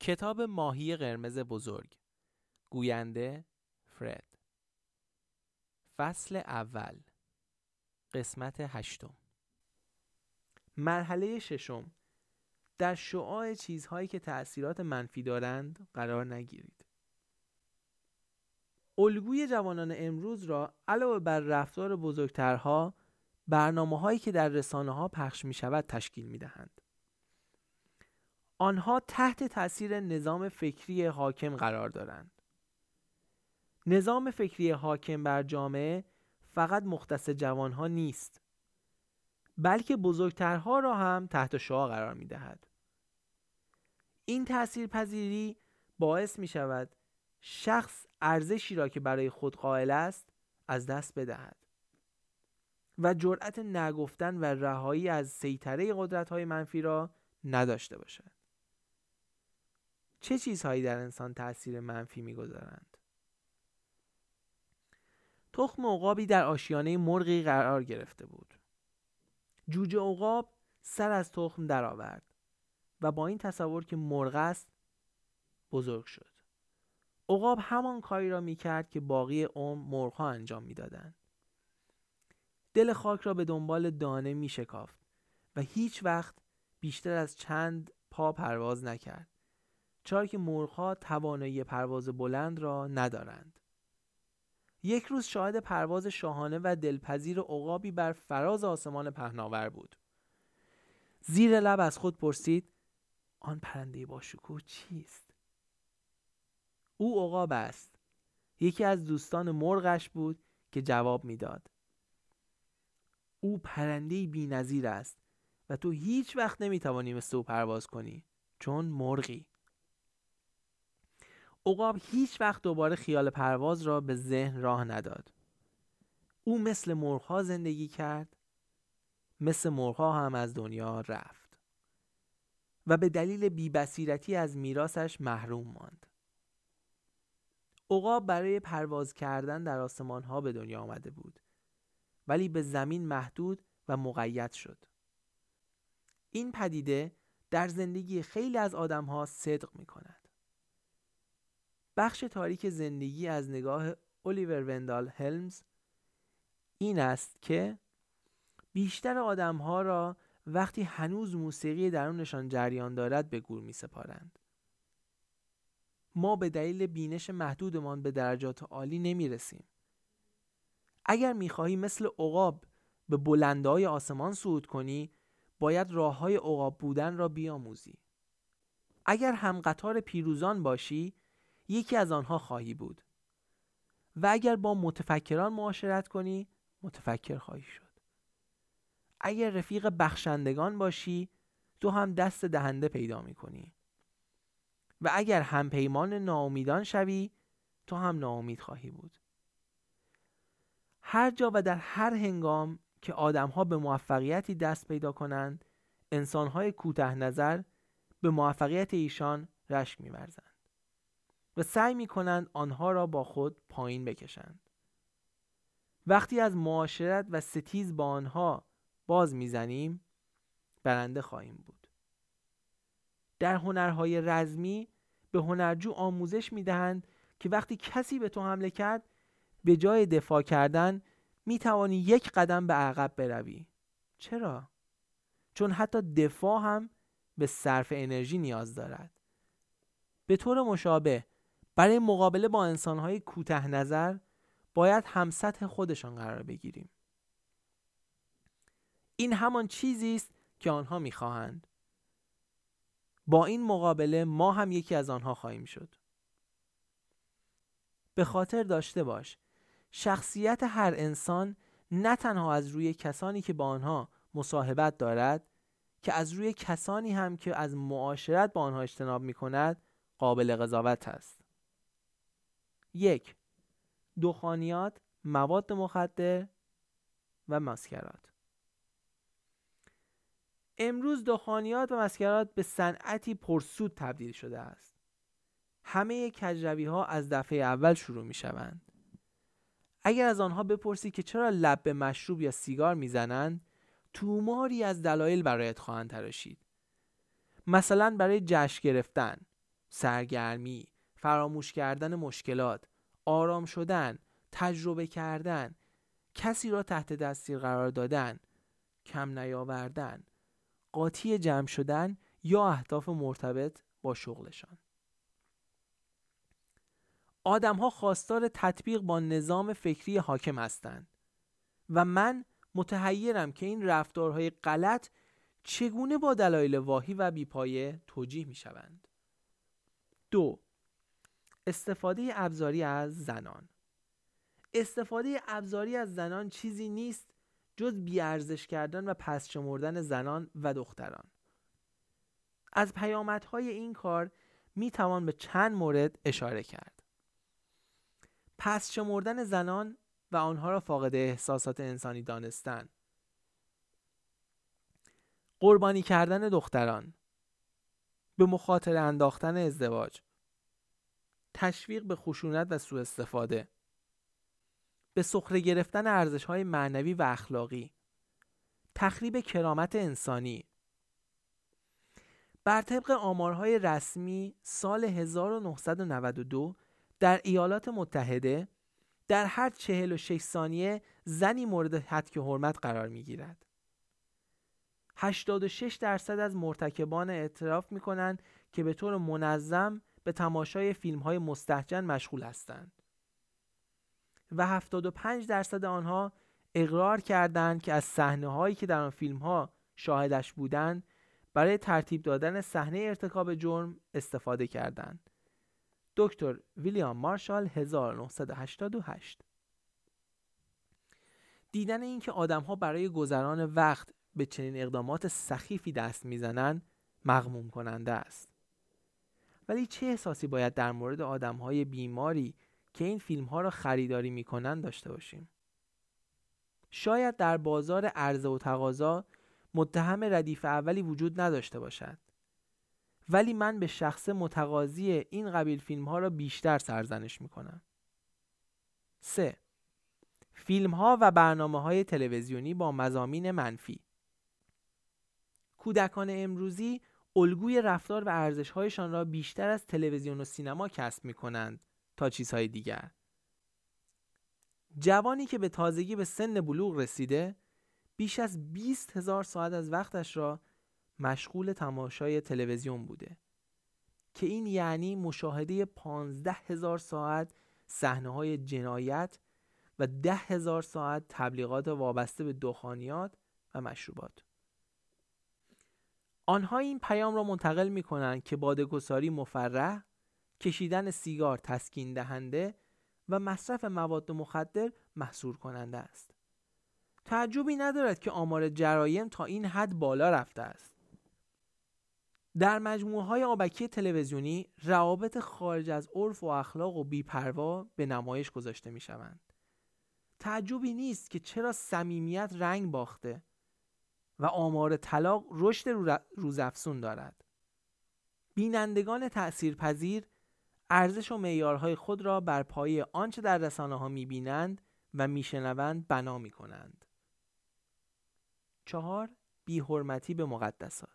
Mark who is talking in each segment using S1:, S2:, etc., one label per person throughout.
S1: کتاب ماهی قرمز بزرگ. گوینده فرد. فصل اول. قسمت هشتم. مرحله ششم. در شعاع چیزهایی که تأثیرات منفی دارند قرار نگیرید. الگوی جوانان امروز را علاوه بر رفتار بزرگترها برنامه هایی که در رسانه ها پخش می شود تشکیل می دهند. آنها تحت تاثیر نظام فکری حاکم قرار دارند. نظام فکری حاکم بر جامعه فقط مختص جوانها نیست بلکه بزرگترها را هم تحت شعا قرار می دهد. این تأثیر پذیری باعث می شود شخص ارزشی را که برای خود قائل است از دست بدهد و جرأت نگفتن و رهایی از سیطره قدرت منفی را نداشته باشد. چه چیزهایی در انسان تاثیر منفی می‌گذارند؟ تخم عقابی در آشیانه مرغی قرار گرفته بود. جوجه عقاب سر از تخم درآورد و با این تصور که مرغ است بزرگ شد. عقاب همان کاری را می‌کرد که باقی عمر مرغها انجام می‌دادند. دل خاک را به دنبال دانه می شکافت و هیچ وقت بیشتر از چند پا پرواز نکرد. چرا که مرغها توانایی پرواز بلند را ندارند. یک روز شاهد پرواز شاهانه و دلپذیر عقابی بر فراز آسمان پهناور بود. زیر لب از خود پرسید آن پرنده با شکوه چیست؟ او عقاب است. یکی از دوستان مرغش بود که جواب می‌داد. او پرنده بی است و تو هیچ وقت نمی‌توانی مثل او پرواز کنی چون مرغی. عقاب هیچ وقت دوباره خیال پرواز را به ذهن راه نداد. او مثل مرغها زندگی کرد مثل مرغها هم از دنیا رفت و به دلیل بیبصیرتی از میراثش محروم ماند. عقاب برای پرواز کردن در آسمان ها به دنیا آمده بود ولی به زمین محدود و مقید شد. این پدیده در زندگی خیلی از آدم ها صدق می کند. بخش تاریک زندگی از نگاه الیور وندال هلمز این است که بیشتر آدم ها را وقتی هنوز موسیقی درونشان جریان دارد به گور می سپارند. ما به دلیل بینش محدودمان به درجات عالی نمی رسیم. اگر می خواهی مثل عقاب به بلندهای آسمان صعود کنی باید راه های عقاب بودن را بیاموزی. اگر هم قطار پیروزان باشی یکی از آنها خواهی بود. و اگر با متفکران معاشرت کنی متفکر خواهی شد. اگر رفیق بخشندگان باشی تو هم دست دهنده پیدا می کنی و اگر هم پیمان ناامیدان شوی تو هم ناامید خواهی بود. هر جا و در هر هنگام که آدمها به موفقیتی دست پیدا کنند انسانهای کوته نظر به موفقیت ایشان رشک میورزند. و سعی می کنند آنها را با خود پایین بکشند. وقتی از معاشرت و ستیز با آنها باز می‌زنیم برنده خواهیم بود. در هنرهای رزمی به هنرجو آموزش می دهند که وقتی کسی به تو حمله کرد به جای دفاع کردن می توانی یک قدم به عقب بروی. چرا؟ چون حتی دفاع هم به صرف انرژی نیاز دارد. به طور مشابه برای مقابله با انسانهای کوته نظر باید هم سطح خودشان قرار بگیریم. این همان چیزی است که آنها می‌خواهند. با این مقابله ما هم یکی از آنها خواهیم شد. به خاطر داشته باش شخصیت هر انسان نه تنها از روی کسانی که با آنها مصاحبت دارد که از روی کسانی هم که از معاشرت با آنها اجتناب می کند قابل قضاوت است. یک دخانیات مواد مخدر و مسکرات. امروز دخانیات و مسکرات به صنعتی پرسود تبدیل شده است. همه کجروی ها از دفعه اول شروع می شوند اگر از آنها بپرسی که چرا لب به مشروب یا سیگار می‌زنند توماری از دلایل برایت خواهند تراشید. مثلا برای جشن گرفتن سرگرمی فراموش کردن مشکلات آرام شدن تجربه کردن کسی را تحت دستیر قرار دادن کم نیاوردن قاطی جمع شدن یا اهداف مرتبط با شغلشان آدمها خواستار تطبیق با نظام فکری حاکم هستند و من متحیرم که این رفتارهای غلط چگونه با دلایل واهی و بیپایه توجیه می شوند. دو استفاده ابزاری از زنان. استفاده ابزاری از زنان چیزی نیست جز بیارزش کردن و پس شمردن زنان و دختران. از پیامدهای این کار می توان به چند مورد اشاره کرد. پس شمردن زنان و آنها را فاقد احساسات انسانی دانستن. قربانی کردن دختران. به مخاطره انداختن ازدواج. تشویق به خشونت و سوء استفاده. به سخره گرفتن ارزش های معنوی و اخلاقی. تخریب کرامت انسانی. بر طبق آمارهای رسمی سال 1992 در ایالات متحده در هر 46 ثانیه زنی مورد حد حرمت قرار می گیرد. 86 درصد از مرتکبان اعتراف می کنند که به طور منظم به تماشای فیلم های مستحجن مشغول هستند. و 75 درصد آنها اقرار کردند که از صحنه هایی که در آن فیلم ها شاهدش بودند برای ترتیب دادن صحنه ارتکاب جرم استفاده کردند. دکتر ویلیام مارشال 1988 دیدن اینکه آدمها برای گذران وقت به چنین اقدامات سخیفی دست می‌زنند مغموم کننده است ولی چه احساسی باید در مورد آدمهای بیماری که این فیلم ها را خریداری می‌کنن داشته باشیم شاید در بازار عرضه و تقاضا متهم ردیف اولی وجود نداشته باشد ولی من به شخص متقاضی این قبیل فیلم ها را بیشتر سرزنش می کنم. 3. فیلم ها و برنامه های تلویزیونی با مزامین منفی کودکان امروزی الگوی رفتار و ارزش هایشان را بیشتر از تلویزیون و سینما کسب می کنند تا چیزهای دیگر. جوانی که به تازگی به سن بلوغ رسیده بیش از 20 هزار ساعت از وقتش را مشغول تماشای تلویزیون بوده که این یعنی مشاهده 15 هزار ساعت صحنه های جنایت و ده هزار ساعت تبلیغات وابسته به دخانیات و مشروبات. آنها این پیام را منتقل می کنند که بادگساری مفرح کشیدن سیگار تسکین دهنده و مصرف مواد مخدر محصور کننده است. تعجبی ندارد که آمار جرایم تا این حد بالا رفته است. در مجموعه های آبکی تلویزیونی روابط خارج از عرف و اخلاق و بیپروا به نمایش گذاشته می شوند. تعجبی نیست که چرا صمیمیت رنگ باخته و آمار طلاق رشد روزافزون دارد. بینندگان تأثیرپذیر ارزش و معیارهای خود را بر پایه آنچه در رسانه ها می‌بینند و میشنوند بنا می‌کنند. چهار بیحرمتی به مقدسات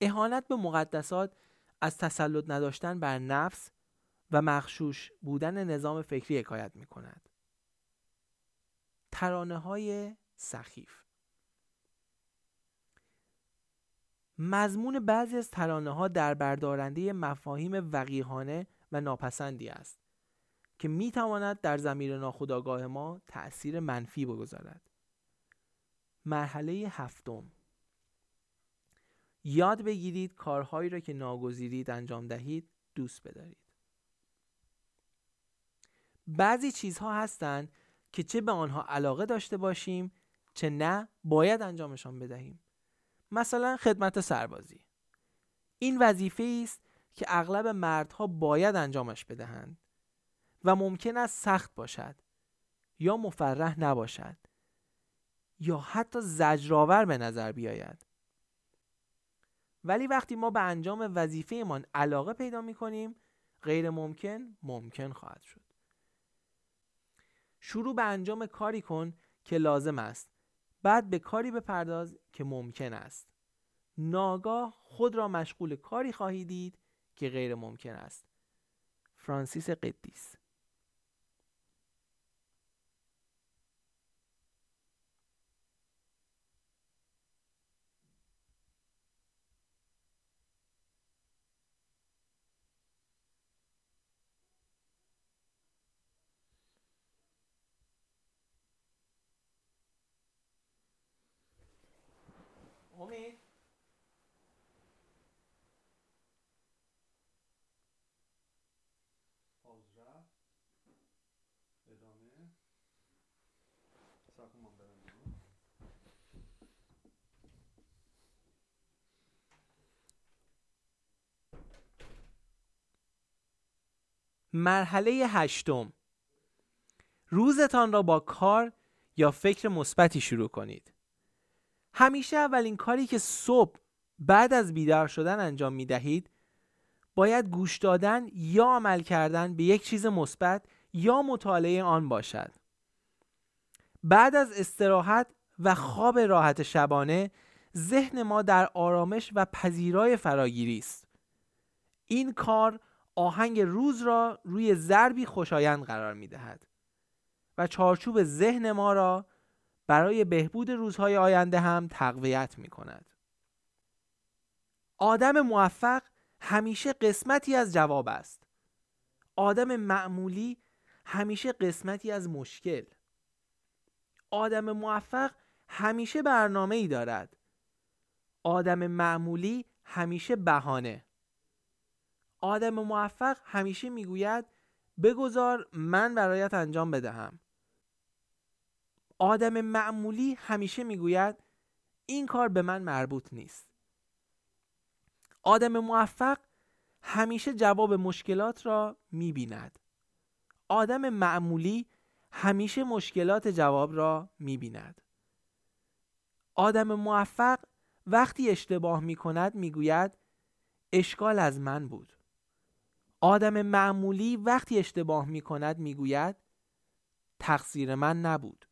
S1: اهانت به مقدسات از تسلط نداشتن بر نفس و مخشوش بودن نظام فکری حکایت می کند. ترانه های سخیف مضمون بعضی از ترانه ها در بردارنده مفاهیم وقیحانه و ناپسندی است که می تواند در زمیر ناخودآگاه ما تأثیر منفی بگذارد. مرحله هفتم یاد بگیرید کارهایی را که ناگزیرید انجام دهید دوست بدارید. بعضی چیزها هستند که چه به آنها علاقه داشته باشیم چه نه باید انجامشان بدهیم. مثلا خدمت سربازی. این وظیفه است که اغلب مردها باید انجامش بدهند و ممکن است سخت باشد یا مفرح نباشد یا حتی زجرآور به نظر بیاید. ولی وقتی ما به انجام وظیفهمان علاقه پیدا می کنیم غیر ممکن ممکن خواهد شد. شروع به انجام کاری کن که لازم است بعد به کاری بپرداز که ممکن است. ناگاه خود را مشغول کاری خواهی دید که غیر ممکن است. فرانسیس قدیس مرحله هشتم روزتان را با کار یا فکر مثبتی شروع کنید. همیشه اولین کاری که صبح بعد از بیدار شدن انجام می دهید باید گوش دادن یا عمل کردن به یک چیز مثبت یا مطالعه آن باشد. بعد از استراحت و خواب راحت شبانه ذهن ما در آرامش و پذیرای فراگیری است. این کار آهنگ روز را روی ضربی خوشایند قرار می دهد و چارچوب ذهن ما را برای بهبود روزهای آینده هم تقویت می کند. آدم موفق همیشه قسمتی از جواب است. آدم معمولی همیشه قسمتی از مشکل. آدم موفق همیشه برنامه ای دارد. آدم معمولی همیشه بهانه. آدم موفق همیشه می‌گوید بگذار من برایت انجام بدهم آدم معمولی همیشه می‌گوید این کار به من مربوط نیست آدم موفق همیشه جواب مشکلات را می‌بیند آدم معمولی همیشه مشکلات جواب را می‌بیند. آدم موفق وقتی اشتباه می کند می‌گوید اشکال از من بود. آدم معمولی وقتی اشتباه می کند می گوید تقصیر من نبود.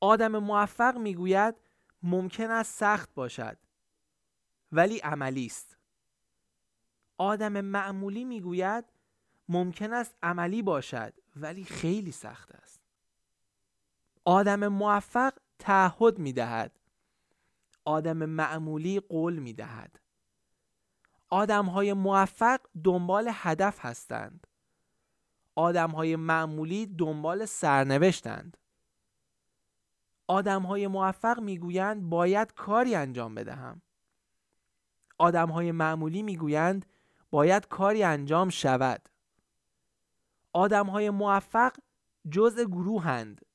S1: آدم موفق می گوید ممکن است سخت باشد ولی عملی است. آدم معمولی می گوید ممکن است عملی باشد ولی خیلی سخت است آدم موفق تعهد می دهد آدم معمولی قول می دهد آدم های موفق دنبال هدف هستند. آدم های معمولی دنبال سرنوشتند. آدم های موفق می‌گویند باید کاری انجام بدهم. آدم های معمولی می‌گویند باید کاری انجام شود. آدم های موفق جزء گروهند.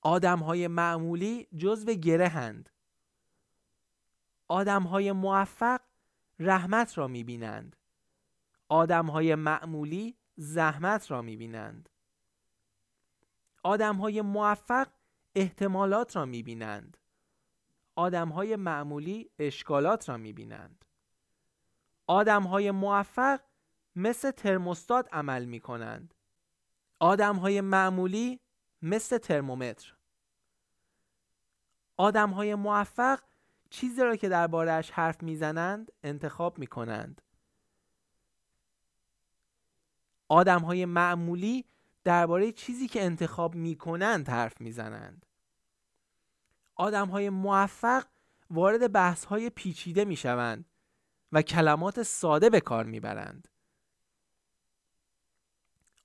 S1: آدم های معمولی جزء گره هند. آدم های موفق رحمت را می‌بینند آدم های معمولی زحمت را می‌بینند آدم های موفق احتمالات را می‌بینند آدم های معمولی اشکالات را می‌بینند آدم های موفق مثل ترموستات عمل می کنند. آدم های معمولی مثل ترمومتر. آدم های موفق چیزی را که دربارهش حرف می‌زنند انتخاب می کنند. آدم های معمولی درباره چیزی که انتخاب می کنند حرف می‌زنند. آدم های موفق وارد بحث های پیچیده می شوند و کلمات ساده به کار می برند.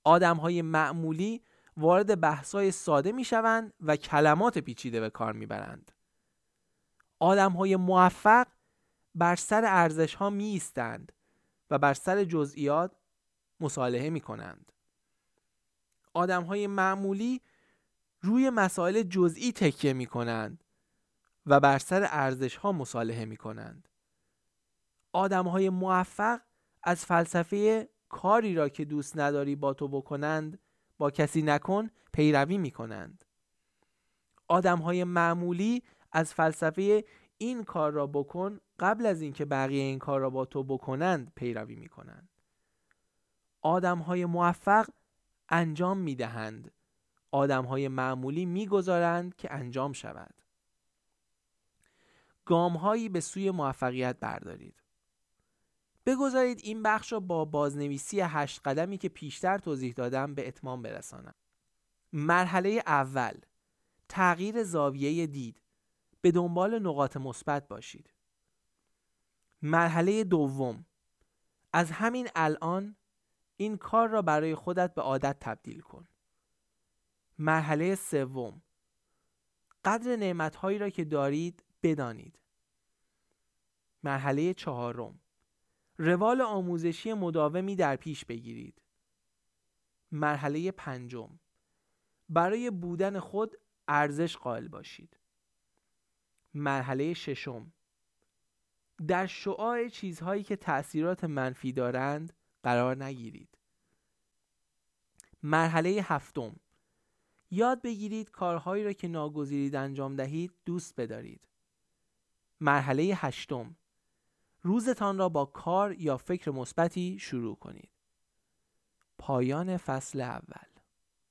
S1: آدم های معمولی وارد بحث های ساده می شوند و کلمات پیچیده به کار می برند. آدم های موفق بر سر ارزش ها می ایستند و بر سر جزئیات مصالحه می کنند. آدم های معمولی روی مسائل جزئی تکیه می کنند و بر سر ارزش ها مصالحه می کنند. آدم های موفق از فلسفه کاری را که دوست نداری با تو بکنند با کسی نکن پیروی می کنند. آدم های معمولی از فلسفه این کار را بکن قبل از اینکه بقیه این کار را با تو بکنند پیروی می کنند. آدم های موفق انجام می دهند. آدم های معمولی می گذارند که انجام شود. گام هایی به سوی موفقیت بردارید. بگذارید این بخش را با بازنویسی هشت قدمی که پیشتر توضیح دادم به اتمام برسانم. مرحله اول تغییر زاویه دید به دنبال نقاط مثبت باشید. مرحله دوم از همین الان این کار را برای خودت به عادت تبدیل کن. مرحله سوم قدر نعمتهایی را که دارید بدانید. مرحله چهارم روال آموزشی مداومی در پیش بگیرید. مرحله پنجم برای بودن خود ارزش قائل باشید. مرحله ششم در شعاع چیزهایی که تأثیرات منفی دارند قرار نگیرید. مرحله هفتم یاد بگیرید کارهایی را که ناگزیرید انجام دهید دوست بدارید. مرحله هشتم روزتان را با کار یا فکر مثبتی شروع کنید. پایان فصل اول